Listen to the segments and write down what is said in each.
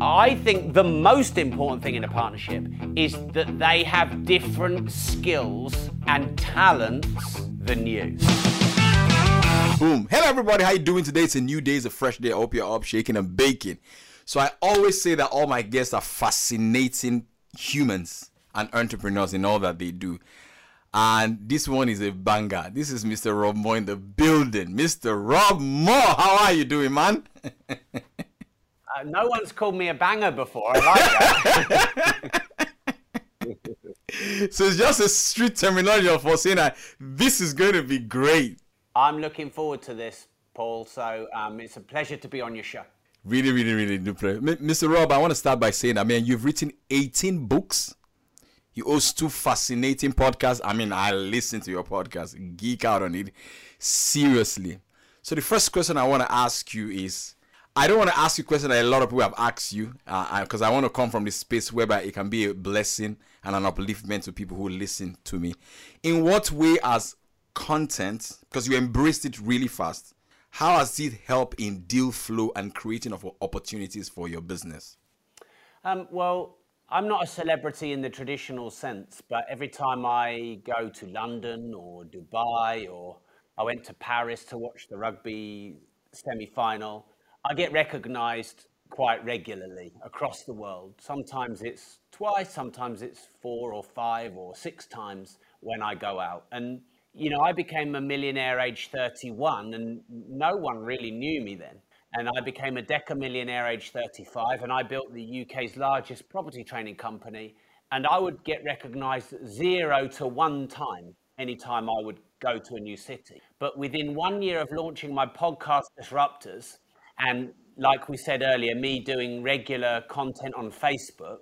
I think the most important thing in a partnership is that they have different skills and talents than you. Boom. Hello everybody, how you doing today? It's a new day, it's a fresh day. I hope you're up shaking and baking. So I always say that all my guests are fascinating humans and entrepreneurs in all that they do. And this one is a banger. This is Mr. Rob Moore in the building. Mr. Rob Moore, how are you doing, man? no one's called me a banger before. I like that. so it's just a street terminology for saying that this is going to be great. I'm looking forward to this, Paul. So um, it's a pleasure to be on your show. Really, really, really do play. Mr. Rob, I want to start by saying, I mean, you've written 18 books. You host two fascinating podcasts. I mean, I listen to your podcast, geek out on it seriously. So the first question I want to ask you is, I don't want to ask you a question that a lot of people have asked you, because uh, I want to come from this space whereby it can be a blessing and an upliftment to people who listen to me. In what way, as content, because you embraced it really fast, how has it helped in deal flow and creating of opportunities for your business? Um, well, I'm not a celebrity in the traditional sense, but every time I go to London or Dubai or I went to Paris to watch the rugby semi final, I get recognized quite regularly across the world. Sometimes it's twice, sometimes it's four or five or six times when I go out. And you know, I became a millionaire age 31 and no one really knew me then. And I became a deca millionaire age 35 and I built the UK's largest property training company. And I would get recognized zero to one time anytime I would go to a new city. But within one year of launching my podcast Disruptors, and like we said earlier, me doing regular content on Facebook,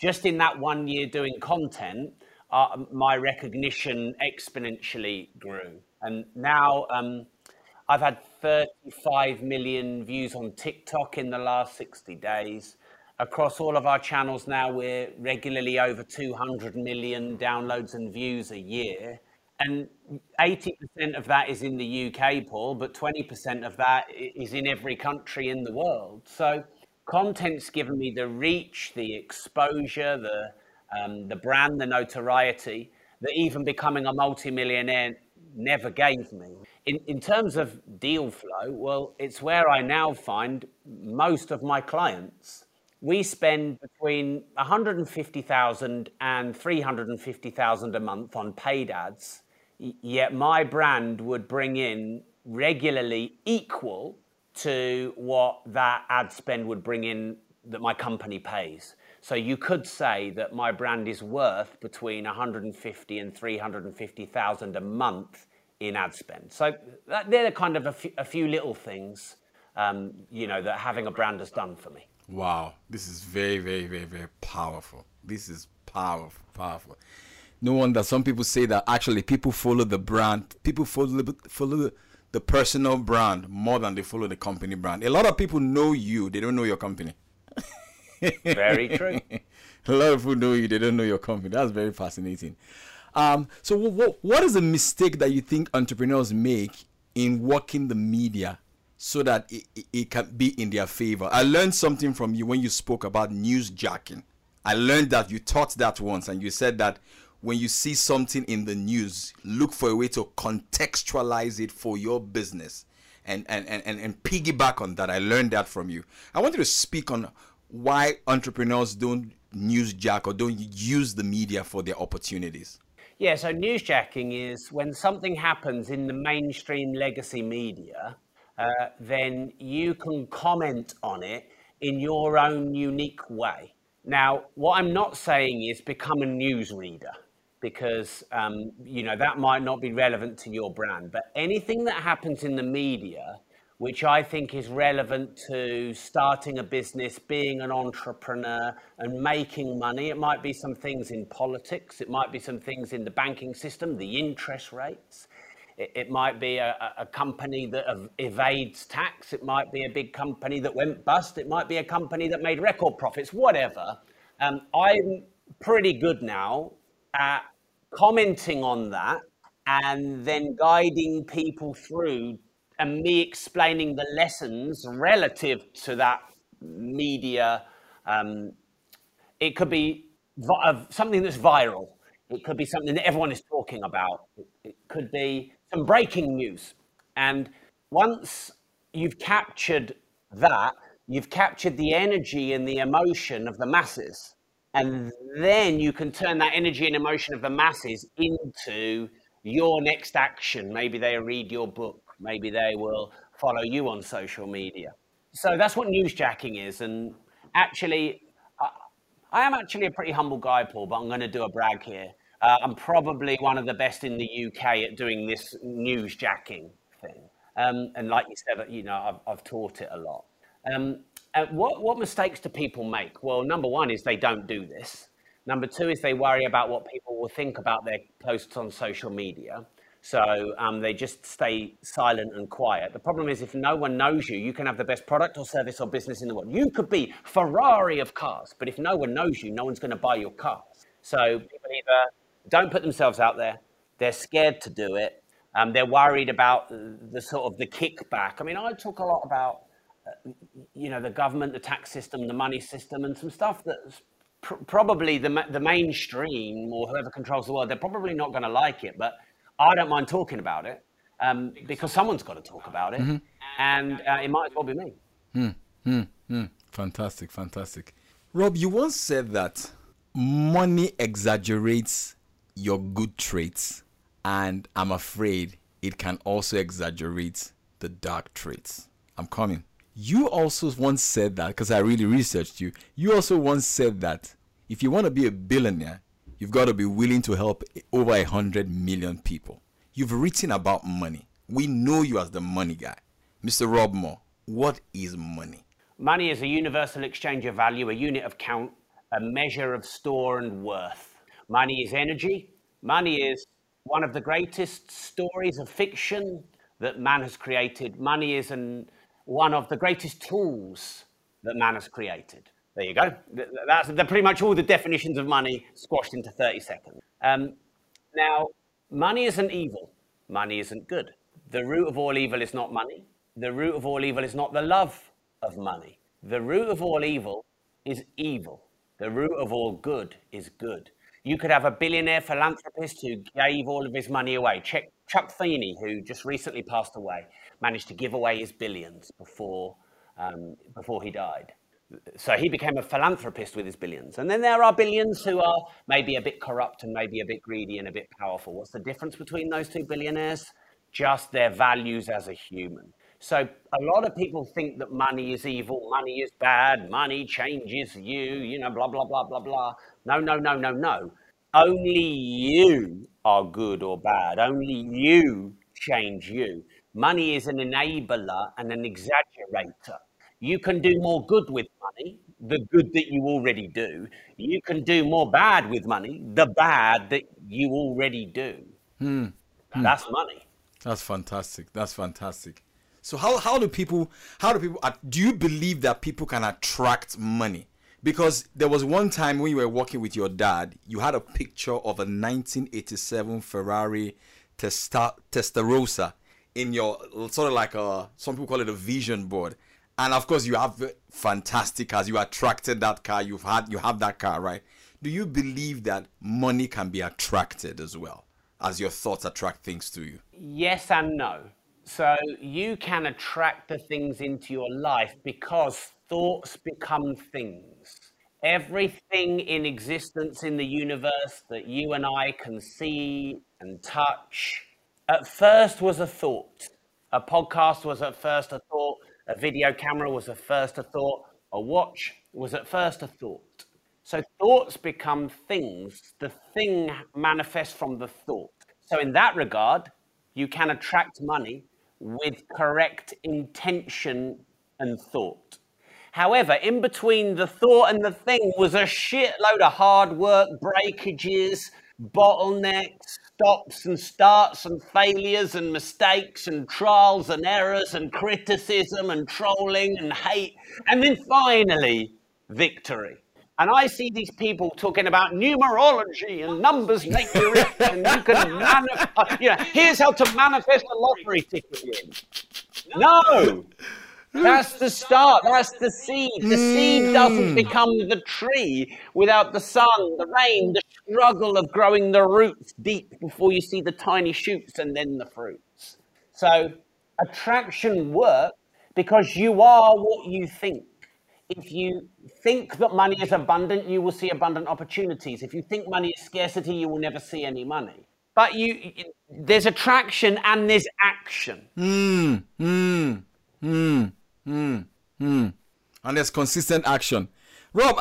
just in that one year doing content, uh, my recognition exponentially grew. And now um, I've had 35 million views on TikTok in the last 60 days. Across all of our channels now, we're regularly over 200 million downloads and views a year. And 80% of that is in the UK, Paul, but 20% of that is in every country in the world. So content's given me the reach, the exposure, the um, the brand, the notoriety that even becoming a multimillionaire never gave me. In, in terms of deal flow, well, it's where I now find most of my clients. We spend between 150,000 and 350,000 a month on paid ads, yet my brand would bring in regularly equal to what that ad spend would bring in that my company pays. So you could say that my brand is worth between 150 and 350,000 a month in ad spend. So that, they're kind of a few, few little things, um, you know, that having a brand has done for me. Wow, this is very, very, very, very powerful. This is powerful, powerful. No wonder some people say that actually people follow the brand, people follow follow the, personal brand more than they follow the company brand. A lot of people know you, they don't know your company. Very true. a lot of people know you, they don't know your company. That's very fascinating. Um, so, what, what is the mistake that you think entrepreneurs make in working the media so that it, it, it can be in their favor? I learned something from you when you spoke about news jacking. I learned that you taught that once, and you said that when you see something in the news, look for a way to contextualize it for your business and, and, and, and piggyback on that. I learned that from you. I wanted to speak on why entrepreneurs don't newsjack or don't use the media for their opportunities? Yeah, so newsjacking is when something happens in the mainstream legacy media, uh, then you can comment on it in your own unique way. Now, what I'm not saying is become a newsreader because um, you know that might not be relevant to your brand. But anything that happens in the media which I think is relevant to starting a business, being an entrepreneur, and making money. It might be some things in politics, it might be some things in the banking system, the interest rates. It, might be a, a, company that evades tax. It might be a big company that went bust. It might be a company that made record profits, whatever. Um, I'm pretty good now at commenting on that and then guiding people through and me explaining the lessons relative to that media Um, it could be vi- something that's viral. It could be something that everyone is talking about. It, it could be some breaking news. And once you've captured that, you've captured the energy and the emotion of the masses. And then you can turn that energy and emotion of the masses into your next action. Maybe they read your book. Maybe they will follow you on social media. So that's what newsjacking is. And actually, I, I am actually a pretty humble guy, Paul, but I'm going to do a brag here. Uh, I'm probably one of the best in the UK at doing this newsjacking thing. Um, and like you said, you know, I've, I've taught it a lot. Um, uh, what, what mistakes do people make? Well, number one is they don't do this. Number two is they worry about what people will think about their posts on social media. So um, they just stay silent and quiet. The problem is, if no one knows you, you can have the best product or service or business in the world. You could be Ferrari of cars, but if no one knows you, no one's going to buy your cars. So people either don't put themselves out there, they're scared to do it, um, they're worried about the sort of the kickback. I mean, I talk a lot about, you know, the government, the tax system, the money system, and some stuff that's pr- probably the, the mainstream or whoever controls the world, they're probably not going to like it, but I don't mind talking about it um, because someone's got to talk about it, mm-hmm. and uh, it might as well be me. Mm, mm, mm. Fantastic, fantastic. Rob, you once said that money exaggerates your good traits and I'm afraid it can also exaggerate the dark traits. I'm coming. You also once said that, because I really researched you, you also once said that if you want to be a billionaire, you've got to be willing to help over a hundred million people. You've written about money. We know you as the money guy. Mr. Rob Moore, what is money? Money is a universal exchange of value, a unit of count, a measure of store and worth. Money is energy. Money is one of the greatest stories of fiction that man has created. Money is an, one of the greatest tools that man has created. There you go. That's pretty much all the definitions of money squashed into 30 seconds. Um, now, money isn't evil. Money isn't good. The root of all evil is not money. The root of all evil is not the love of money. The root of all evil is evil. The root of all good is good. You could have a billionaire philanthropist who gave all of his money away. Check Chuck Feeney, who just recently passed away, managed to give away his billions before, um, before he died. So he became a philanthropist with his billions. And then there are billions who are maybe a bit corrupt and maybe a bit greedy and a bit powerful. What's the difference between those two billionaires? Just their values as a human. So a lot of people think that money is evil, money is bad, money changes you, you know, blah, blah, blah, blah, blah. No, no, no, no, no. Only you are good or bad. Only you change you. Money is an enabler and an exaggerator. You can do more good with money, the good that you already do. You can do more bad with money, the bad that you already do. Hmm. That's money. That's fantastic. That's fantastic. So how how do people how do people uh, do you believe that people can attract money? Because there was one time when you were working with your dad, you had a picture of a 1987 Ferrari Testa, Testarossa in your sort of like a some people call it a vision board. And of course, you have fantastic cars. You attracted that car. You've had you have that car, right? Do you believe that money can be attracted as well as your thoughts attract things to you? Yes and no. So you can attract the things into your life because thoughts become things. Everything in existence in the universe that you and I can see and touch at first was a thought. A podcast was at first a thought. A video camera was at first a thought. A watch was at first a thought. So thoughts become things. The thing manifests from the thought. So, in that regard, you can attract money with correct intention and thought. However, in between the thought and the thing was a shitload of hard work, breakages, bottlenecks, stops and starts and failures and mistakes and trials and errors and criticism and trolling and hate. And then finally, victory. And I see these people talking about numerology and numbers make you rich, and you can manifest. You know, here's how to manifest a lottery ticket. No, That's the start. That's the seed. The seed doesn't become the tree without the sun, the rain, the struggle of growing the roots deep before you see the tiny shoots and then the fruits. So attraction works because you are what you think. If you think that money is abundant, you will see abundant opportunities. If you think money is scarcity, you will never see any money. But you, there's attraction and there's action. Hmm. Hmm. Hmm. Hmm. Hmm. And there's consistent action. Rob,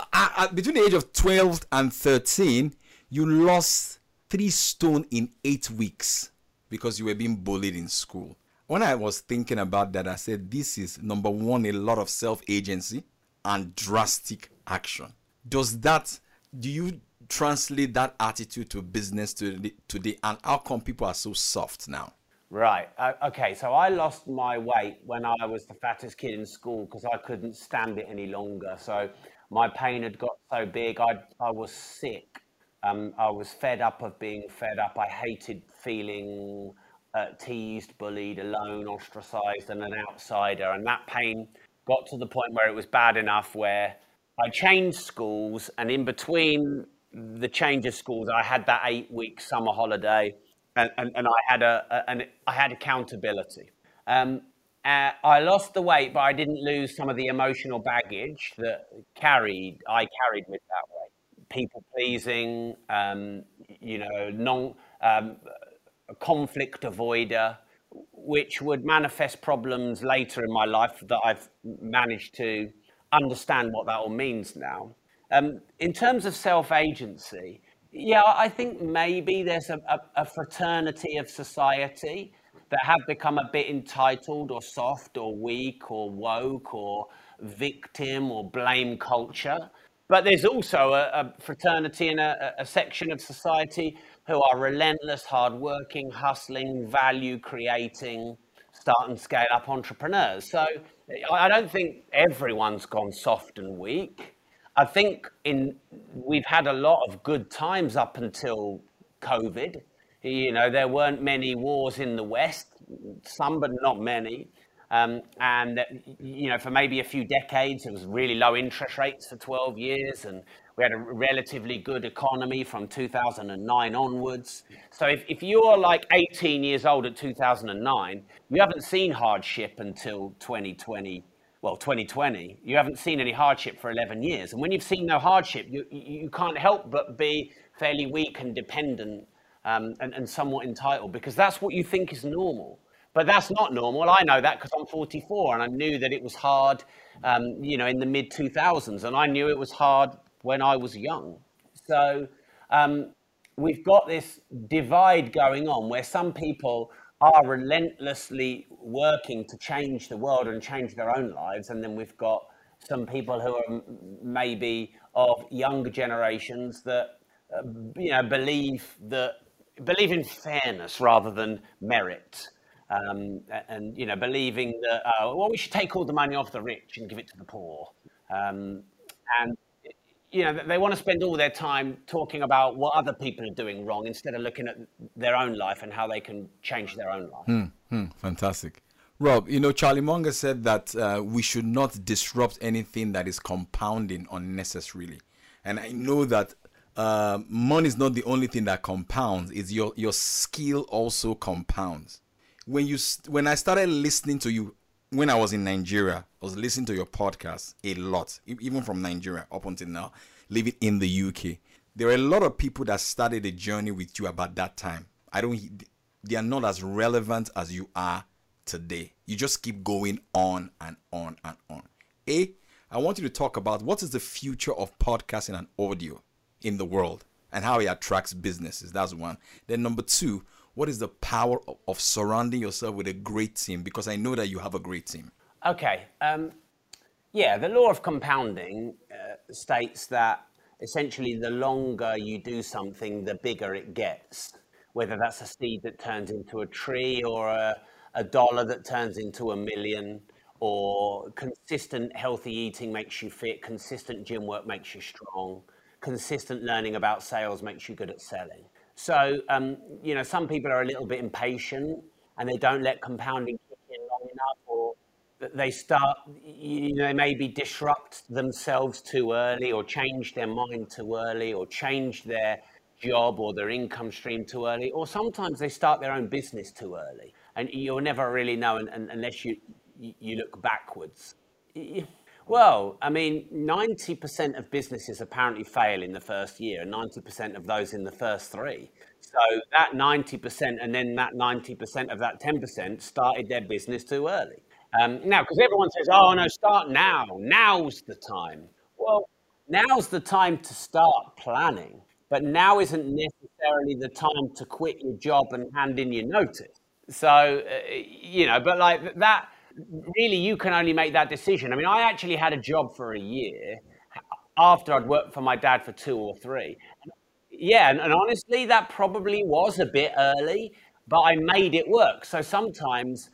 between the age of 12 and 13, you lost three stone in eight weeks because you were being bullied in school. When I was thinking about that, I said, this is number one, a lot of self agency and drastic action. Does that, do you translate that attitude to business today? And how come people are so soft now? Right. Uh, okay. So I lost my weight when I was the fattest kid in school because I couldn't stand it any longer. So my pain had got so big, I I was sick. Um, I was fed up of being fed up. I hated feeling uh, teased, bullied, alone, ostracized, and an outsider. And that pain got to the point where it was bad enough where I changed schools, and in between the change of schools, I had that eight week summer holiday and, and, and I had a, a I had accountability. Um, uh, I lost the weight, but I didn't lose some of the emotional baggage that carried I carried with that weight. People pleasing, um, you know, non um, conflict avoider, which would manifest problems later in my life that I've managed to understand what that all means now. Um, in terms of self agency, yeah, I think maybe there's a, a, a, fraternity of society that have become a bit entitled or soft or weak or woke or victim or blame culture. But there's also a, a fraternity and a, section of society who are relentless, hardworking, hustling, value creating, start and scale up entrepreneurs. So I don't think everyone's gone soft and weak. I think in we've had a lot of good times up until COVID. You know, there weren't many wars in the West, some but not many. Um, and you know, for maybe a few decades, it was really low interest rates for 12 years, and we had a relatively good economy from 2009 onwards. So if, if you're like 18 years old at 2009, you haven't seen hardship until 2020 well, 2020, you haven't seen any hardship for 11 years. And when you've seen no hardship, you, you can't help but be fairly weak and dependent um, and, and somewhat entitled because that's what you think is normal. But that's not normal. I know that because I'm 44 and I knew that it was hard, um, you know, in the mid 2000s. And I knew it was hard when I was young. So um, we've got this divide going on where some people are relentlessly working to change the world and change their own lives. And then we've got some people who are maybe of younger generations that uh, you know believe that believe in fairness rather than merit. Um, and you know, believing that uh, well, we should take all the money off the rich and give it to the poor. Um, and you know, they want to spend all their time talking about what other people are doing wrong instead of looking at their own life and how they can change their own life. Hmm, hmm, fantastic. Rob, you know, Charlie Munger said that uh, we should not disrupt anything that is compounding unnecessarily. And I know that uh, money is not the only thing that compounds, it's your, your skill also compounds. When, you, when I started listening to you, when I was in Nigeria, I was listening to your podcast a lot, even from Nigeria up until now, living in the UK. There are a lot of people that started a journey with you about that time. I don't, they are not as relevant as you are today. You just keep going on and on and on. A, I want you to talk about what is the future of podcasting and audio in the world and how it attracts businesses. That's one. Then number two, what is the power of, surrounding yourself with a great team? Because I know that you have a great team. Okay. Um, yeah, the law of compounding uh, states that essentially the longer you do something, the bigger it gets. Whether that's a seed that turns into a tree or a, a dollar that turns into a million, or consistent healthy eating makes you fit, consistent gym work makes you strong, consistent learning about sales makes you good at selling. So, um, you know, some people are a little bit impatient and they don't let compounding kick in long enough, or they start, you know, they maybe disrupt themselves too early or change their mind too early or change their job or their income stream too early, or sometimes they start their own business too early. And you'll never really know unless you, you look backwards. Well, I mean, 90% of businesses apparently fail in the first year, and 90% of those in the first three. So that 90% and then that 90% of that 10% started their business too early. Um, now, because everyone says, oh, no, start now. Now's the time. Well, now's the time to start planning, but now isn't necessarily the time to quit your job and hand in your notice. So, uh, you know, but like that really you can only make that decision. I mean, I actually had a job for a year after I'd worked for my dad for two or three. Yeah, and, and honestly, that probably was a bit early, but I made it work. So sometimes,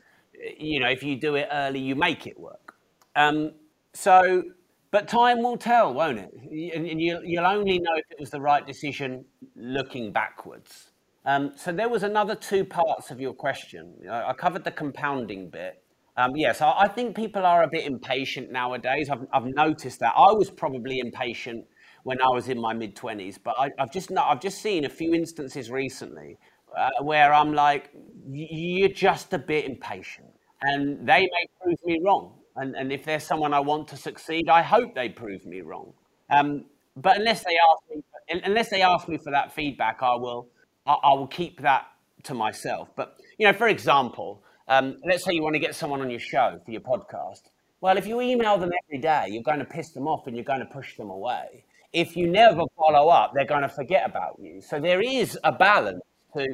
you know, if you do it early, you make it work. Um, so, but time will tell, won't it? And you, you'll only know if it was the right decision looking backwards. Um, so there was another two parts of your question. I covered the compounding bit. Um, yes, I, I think people are a bit impatient nowadays. I've, I've noticed that. I was probably impatient when I was in my mid twenties, but I, have just not, I've just seen a few instances recently uh, where I'm like, you're just a bit impatient, and they may prove me wrong. And, and if there's someone I want to succeed, I hope they prove me wrong. Um, but unless they ask me, unless they ask me for that feedback, I will, I, I will keep that to myself. But you know, for example, um, let's say you want to get someone on your show for your podcast. Well, if you email them every day, you're going to piss them off and you're going to push them away. If you never follow up, they're going to forget about you. So there is a balance to,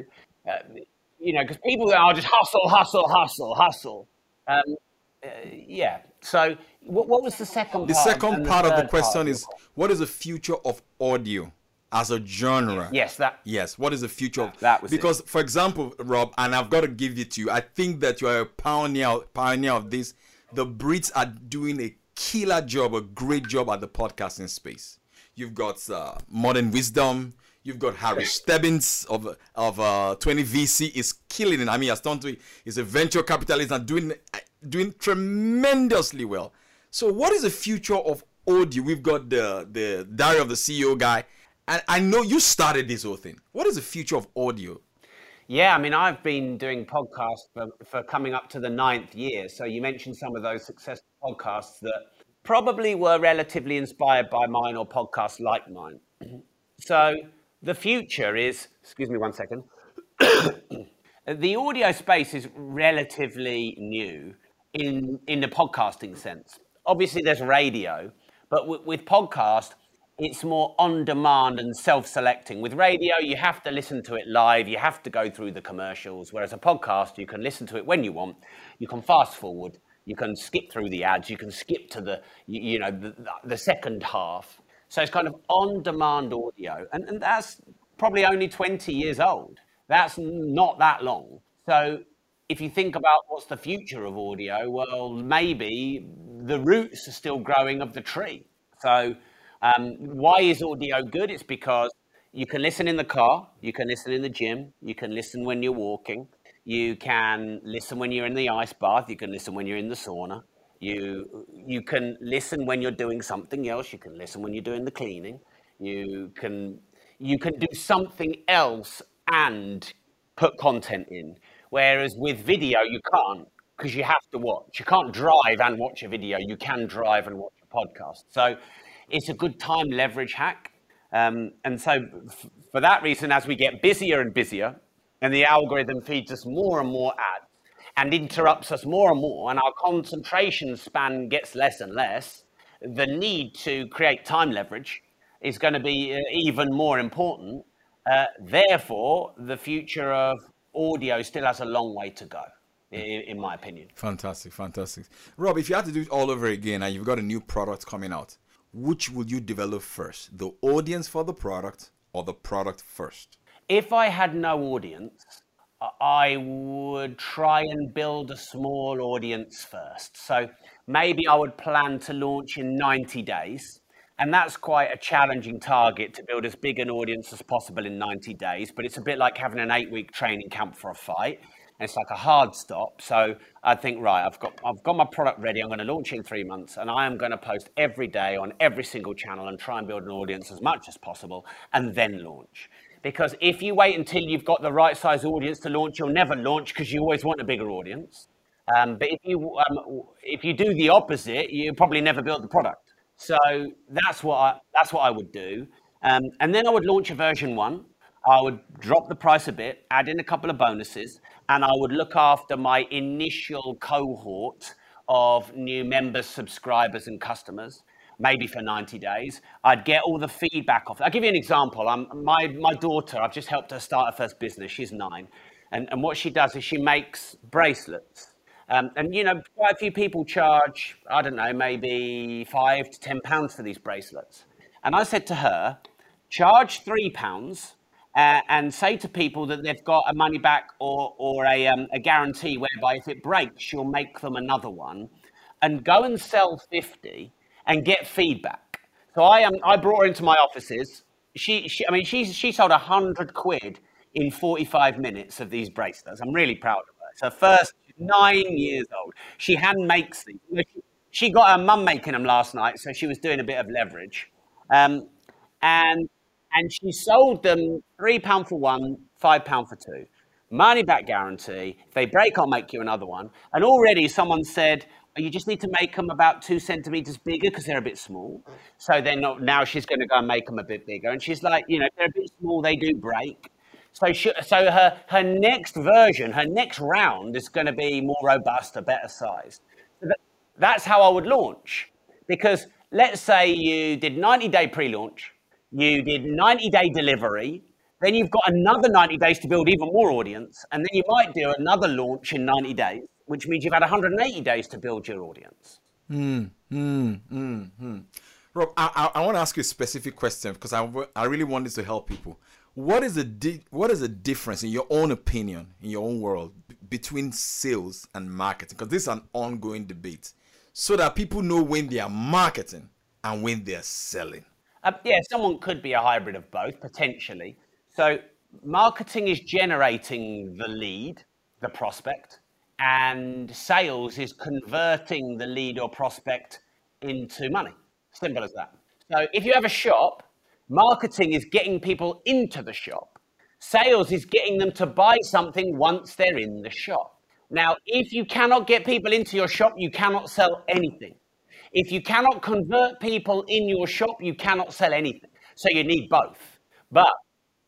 uh, you know, because people are just hustle, hustle, hustle, hustle. Um, uh, yeah. So what, what, was the second the part? Second part of the question is what is the future of audio? As a genre. Yes, that. Yes, what is the future of that? Was because, it. for example, Rob, and I've got to give it to you. I think that you are a pioneer, pioneer of this. The Brits are doing a killer job, a great job at the podcasting space. You've got uh, Modern Wisdom. You've got Harry Stebbings of of uh, 20 VC is killing it. I mean, Astonto is a venture capitalist and doing doing tremendously well. So, what is the future of audio? We've got the the Diary of the CEO guy and I know you started this whole thing. What is the future of audio? Yeah, I mean, I've been doing podcasts for, for coming up to the ninth year. So you mentioned some of those successful podcasts that probably were relatively inspired by mine or podcasts like mine. so the future is, excuse me one second. the audio space is relatively new in, in the podcasting sense. Obviously, there's radio, but with, with podcast, it's more on demand and self selecting. With radio, you have to listen to it live, you have to go through the commercials, whereas a podcast, you can listen to it when you want, you can fast forward, you can skip through the ads, you can skip to the, you know, the, the second half. So it's kind of on demand audio, and, and that's probably only 20 years old. That's not that long. So if you think about what's the future of audio, well, maybe the roots are still growing of the tree. So um, why is audio good? It's because you can listen in the car, you can listen in the gym, you can listen when you're walking, you can listen when you're in the ice bath, you can listen when you're in the sauna. You you can listen when you're doing something else. You can listen when you're doing the cleaning. You can you can do something else and put content in. Whereas with video, you can't because you have to watch. You can't drive and watch a video. You can drive and watch a podcast. So it's a good time leverage hack. Um, and so, f- for that reason, as we get busier and busier, and the algorithm feeds us more and more ads and interrupts us more and more, and our concentration span gets less and less, the need to create time leverage is going to be uh, even more important. Uh, therefore, the future of audio still has a long way to go, in, in my opinion. Fantastic, fantastic. Rob, if you had to do it all over again and you've got a new product coming out, which will you develop first? The audience for the product or the product first? If I had no audience, I would try and build a small audience first. So maybe I would plan to launch in 90 days. And that's quite a challenging target to build as big an audience as possible in 90 days. But it's a bit like having an eight week training camp for a fight. And it's like a hard stop. So I think, right, I've got I've got my product ready. I'm going to launch in three months, and I am going to post every day on every single channel and try and build an audience as much as possible, and then launch. Because if you wait until you've got the right size audience to launch, you'll never launch because you always want a bigger audience. Um, but if you um, if you do the opposite, you probably never build the product. So that's what I, that's what I would do. Um, and then I would launch a version one. I would drop the price a bit, add in a couple of bonuses, and I would look after my initial cohort of new members, subscribers, and customers, maybe for 90 days. I'd get all the feedback off. I'll give you an example. I'm, my, my daughter, I've just helped her start her first business. She's nine. And, and what she does is she makes bracelets. Um, and, you know, quite a few people charge, I don't know, maybe five to 10 pounds for these bracelets. And I said to her, charge three pounds uh, and say to people that they've got a money back or, or a, um, a guarantee whereby if it breaks, you'll make them another one, and go and sell 50 and get feedback. So I, um, I brought her into my offices. She, she I mean, she, she sold 100 quid in 45 minutes of these bracelets. I'm really proud of her. It's her first nine years old. She hand makes these. She got her mum making them last night, so she was doing a bit of leverage. Um, and and she sold them three pound for one, five pound for two. Money back guarantee. If they break, I'll make you another one. And already someone said, oh, you just need to make them about two centimeters bigger because they're a bit small. So then now she's going to go and make them a bit bigger. And she's like, you know, they're a bit small, they do break. So, she, so her, her next version, her next round is going to be more robust, a better size. So that, that's how I would launch. Because let's say you did 90 day pre launch, you did 90 day delivery, then you've got another 90 days to build even more audience, and then you might do another launch in 90 days, which means you've had 180 days to build your audience. Hmm, hmm, hmm, hmm. Rob, I, I, I want to ask you a specific question because I, I really want this to help people. What is the di- what is the difference in your own opinion, in your own world, b- between sales and marketing? Because this is an ongoing debate, so that people know when they are marketing and when they are selling. Uh, yeah, someone could be a hybrid of both potentially. So marketing is generating the lead, the prospect, and sales is converting the lead or prospect into money. Simple as that. So if you have a shop, marketing is getting people into the shop. Sales is getting them to buy something once they're in the shop. Now, if you cannot get people into your shop, you cannot sell anything. If you cannot convert people in your shop, you cannot sell anything. So you need both. But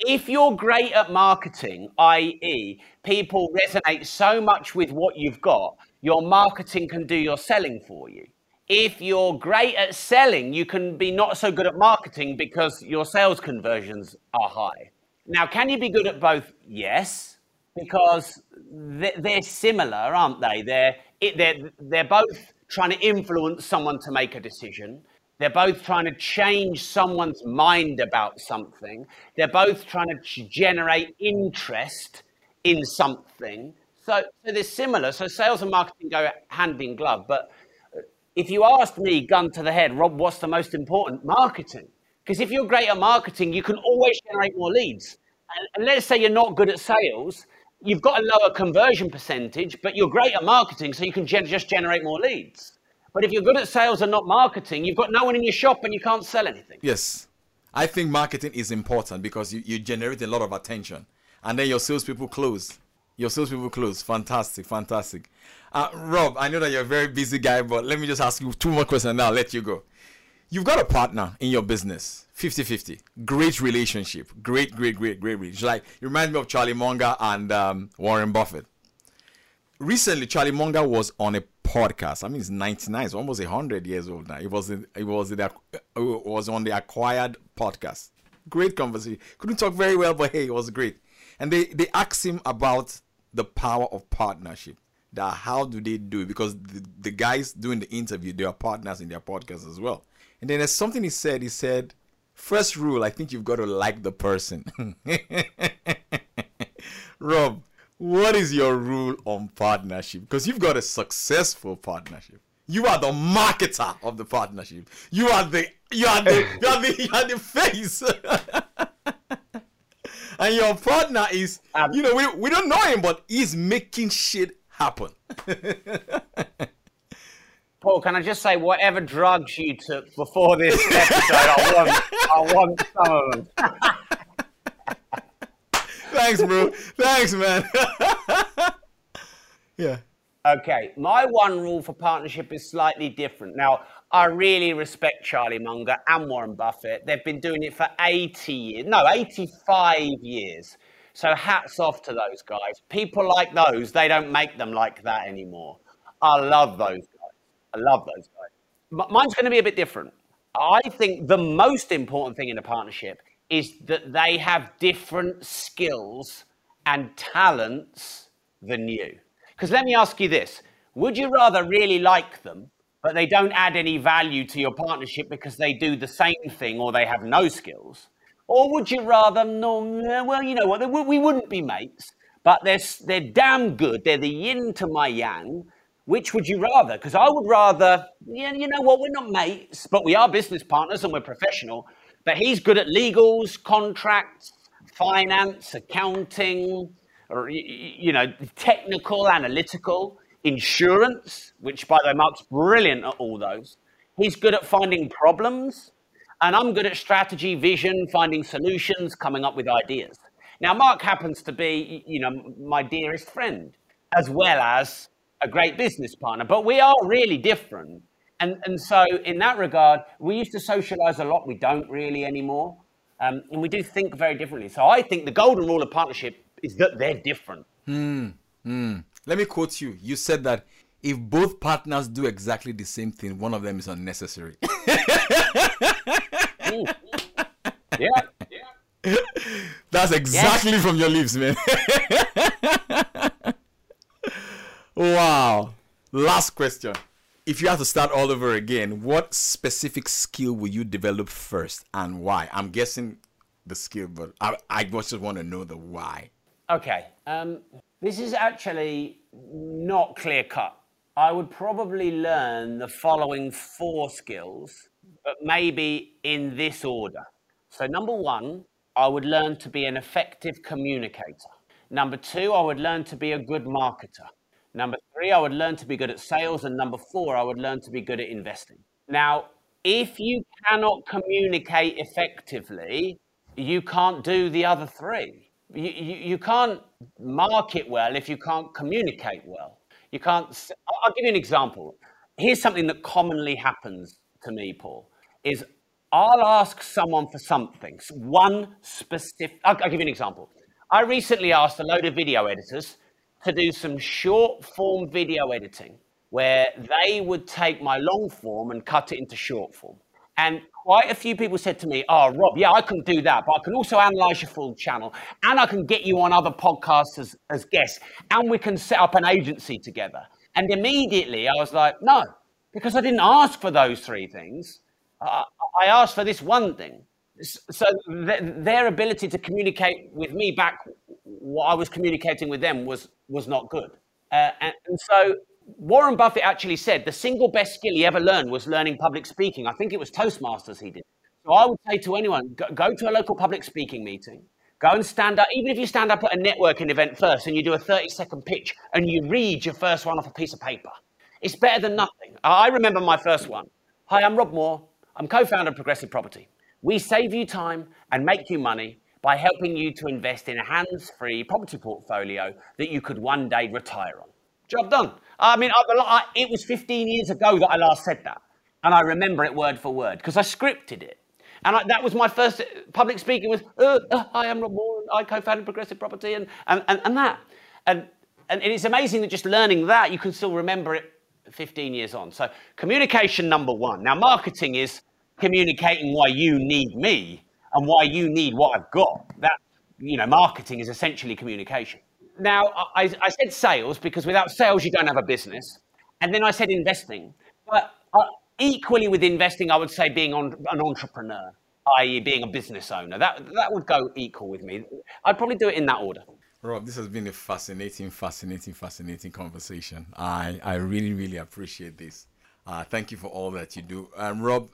if you're great at marketing, i.e., people resonate so much with what you've got, your marketing can do your selling for you. If you're great at selling, you can be not so good at marketing because your sales conversions are high. Now, can you be good at both? Yes, because they're similar, aren't they? They're, they're, they're both trying to influence someone to make a decision. They're both trying to change someone's mind about something. They're both trying to generate interest in something. So, so they're similar. So sales and marketing go hand in glove. But uh, if you asked me, gun to the head, Rob, what's the most important? Marketing. Because if you're great at marketing, you can always generate more leads. And, and let's say you're not good at sales, you've got a lower conversion percentage, but you're great at marketing, so you can gen- just generate more leads. But if you're good at sales and not marketing, you've got no one in your shop and you can't sell anything. Yes. I think marketing is important because you, you generate a lot of attention. And then your salespeople close. Your salespeople close. Fantastic, fantastic. Uh, Rob, I know that you're a very busy guy, but let me just ask you two more questions and I'll let you go. You've got a partner in your business 50 50. Great relationship. Great, great, great, great relationship. Like, you remind me of Charlie Munger and um, Warren Buffett. Recently, Charlie Munger was on a podcast. I mean, it's 99, it's almost 100 years old now. It was, it was, in, it was on the acquired podcast. Great conversation. Couldn't talk very well, but hey, it was great. And they, they asked him about the power of partnership. That how do they do it? Because the, the guys doing the interview, they are partners in their podcast as well. And then there's something he said. He said, First rule, I think you've got to like the person. Rob, what is your rule on partnership? Because you've got a successful partnership. You are the marketer of the partnership. You are the you are the you are the, you are the face. and your partner is, Um, you know, we, we don't know him, but he's making shit happen. Paul, can I just say, whatever drugs you took before this episode, I want, I want some of them. Thanks, bro. Thanks, man. yeah. Okay, my one rule for partnership is slightly different. Now, I really respect Charlie Munger and Warren Buffett. They've been doing it for 80 years, no, 85 years. So hats off to those guys. People like those, they don't make them like that anymore. I love those guys. I love those guys. Mine's going to be a bit different. I think the most important thing in a partnership is that they have different skills and talents than you. Because let me ask you this would you rather really like them, but they don't add any value to your partnership because they do the same thing or they have no skills? Or would you rather, no, well, you know what, we wouldn't be mates, but they're, they're damn good. They're the yin to my yang. Which would you rather? Because I would rather, yeah, you know what, we're not mates, but we are business partners and we're professional. But he's good at legals, contracts, finance, accounting, or, you know, technical, analytical, insurance, which by the way, Mark's brilliant at all those. He's good at finding problems, and I'm good at strategy, vision, finding solutions, coming up with ideas. Now, Mark happens to be, you know, my dearest friend, as well as a great business partner, but we are really different. And, and so, in that regard, we used to socialize a lot. We don't really anymore. Um, and we do think very differently. So, I think the golden rule of partnership is that they're different. Hmm, hmm. Let me quote you. You said that if both partners do exactly the same thing, one of them is unnecessary. Mm. Yeah. That's exactly from your lips, man. wow. Last question. If you have to start all over again, what specific skill will you develop first and why? I'm guessing the skill, but I, I just want to know the why. Okay. Um, this is actually not clear cut. I would probably learn the following four skills, but maybe in this order. So, number one, I would learn to be an effective communicator. Number two, I would learn to be a good marketer. Number three, I would learn to be good at sales. And number four, I would learn to be good at investing. Now, if you cannot communicate effectively, you can't do the other three. You, you, you can't market well if you can't communicate well. You can't. I'll give you an example. Here's something that commonly happens to me, Paul. Is I'll ask someone for something, one specific. I'll, I'll give you an example. I recently asked a load of video editors to do some short form video editing where they would take my long form and cut it into short form. And quite a few people said to me, Oh, Rob, yeah, I can do that, but I can also analyze your full channel and I can get you on other podcasts as, as guests and we can set up an agency together. And immediately I was like, No, because I didn't ask for those three things. I I asked for this one thing. So th- their ability to communicate with me back what I was communicating with them was was not good. Uh, and, and so Warren Buffett actually said the single best skill he ever learned was learning public speaking. I think it was Toastmasters he did. So I would say to anyone, go, go to a local public speaking meeting. Go and stand up, even if you stand up at a networking event first and you do a 30 second pitch and you read your first one off a piece of paper. It's better than nothing. I remember my first one. Hi, I'm Rob Moore. I'm co founder of Progressive Property. We save you time and make you money by helping you to invest in a hands free property portfolio that you could one day retire on. Job done. I mean, I, I, it was 15 years ago that I last said that. And I remember it word for word because I scripted it. And I, that was my first public speaking was, uh, uh, I'm Rob Moore, and I co-founded Progressive Property, and, and, and, and that. And, and it's amazing that just learning that, you can still remember it 15 years on. So communication number one. Now, marketing is communicating why you need me and why you need what I've got. That, you know, marketing is essentially communication. Now, I, I said sales because without sales, you don't have a business. And then I said investing. But uh, equally with investing, I would say being on, an entrepreneur, i.e., being a business owner. That, that would go equal with me. I'd probably do it in that order. Rob, this has been a fascinating, fascinating, fascinating conversation. I, I really, really appreciate this. Uh, thank you for all that you do. Um, Rob,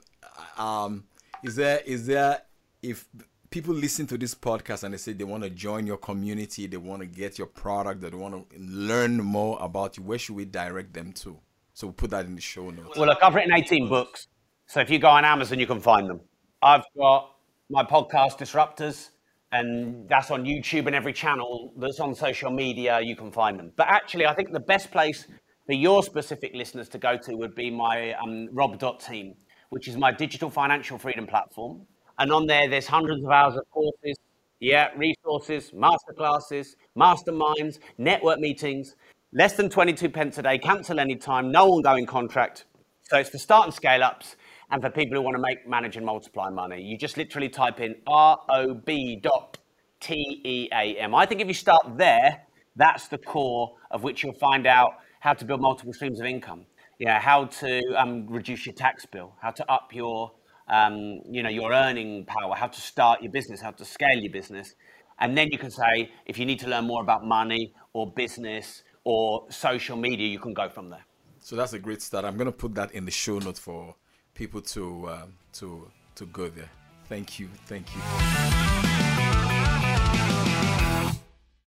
um, is there is there if people listen to this podcast and they say they want to join your community, they want to get your product, they want to learn more about you, where should we direct them to? So we'll put that in the show notes. Well, look, I've written 18 books. So if you go on Amazon, you can find them. I've got my podcast, Disruptors, and that's on YouTube and every channel that's on social media, you can find them. But actually, I think the best place for your specific listeners to go to would be my um, rob.team, which is my digital financial freedom platform. And on there, there's hundreds of hours of courses, yeah, resources, masterclasses, masterminds, network meetings, less than 22 pence a day, cancel anytime, no ongoing contract. So it's for start and scale ups and for people who want to make, manage, and multiply money. You just literally type in rob dot T E A M. I think if you start there, that's the core of which you'll find out how to build multiple streams of income. Yeah, how to um, reduce your tax bill, how to up your um, you know, your earning power, how to start your business, how to scale your business. And then you can say, if you need to learn more about money or business or social media, you can go from there. So that's a great start. I'm going to put that in the show notes for people to uh, to to go there. Thank you. Thank you.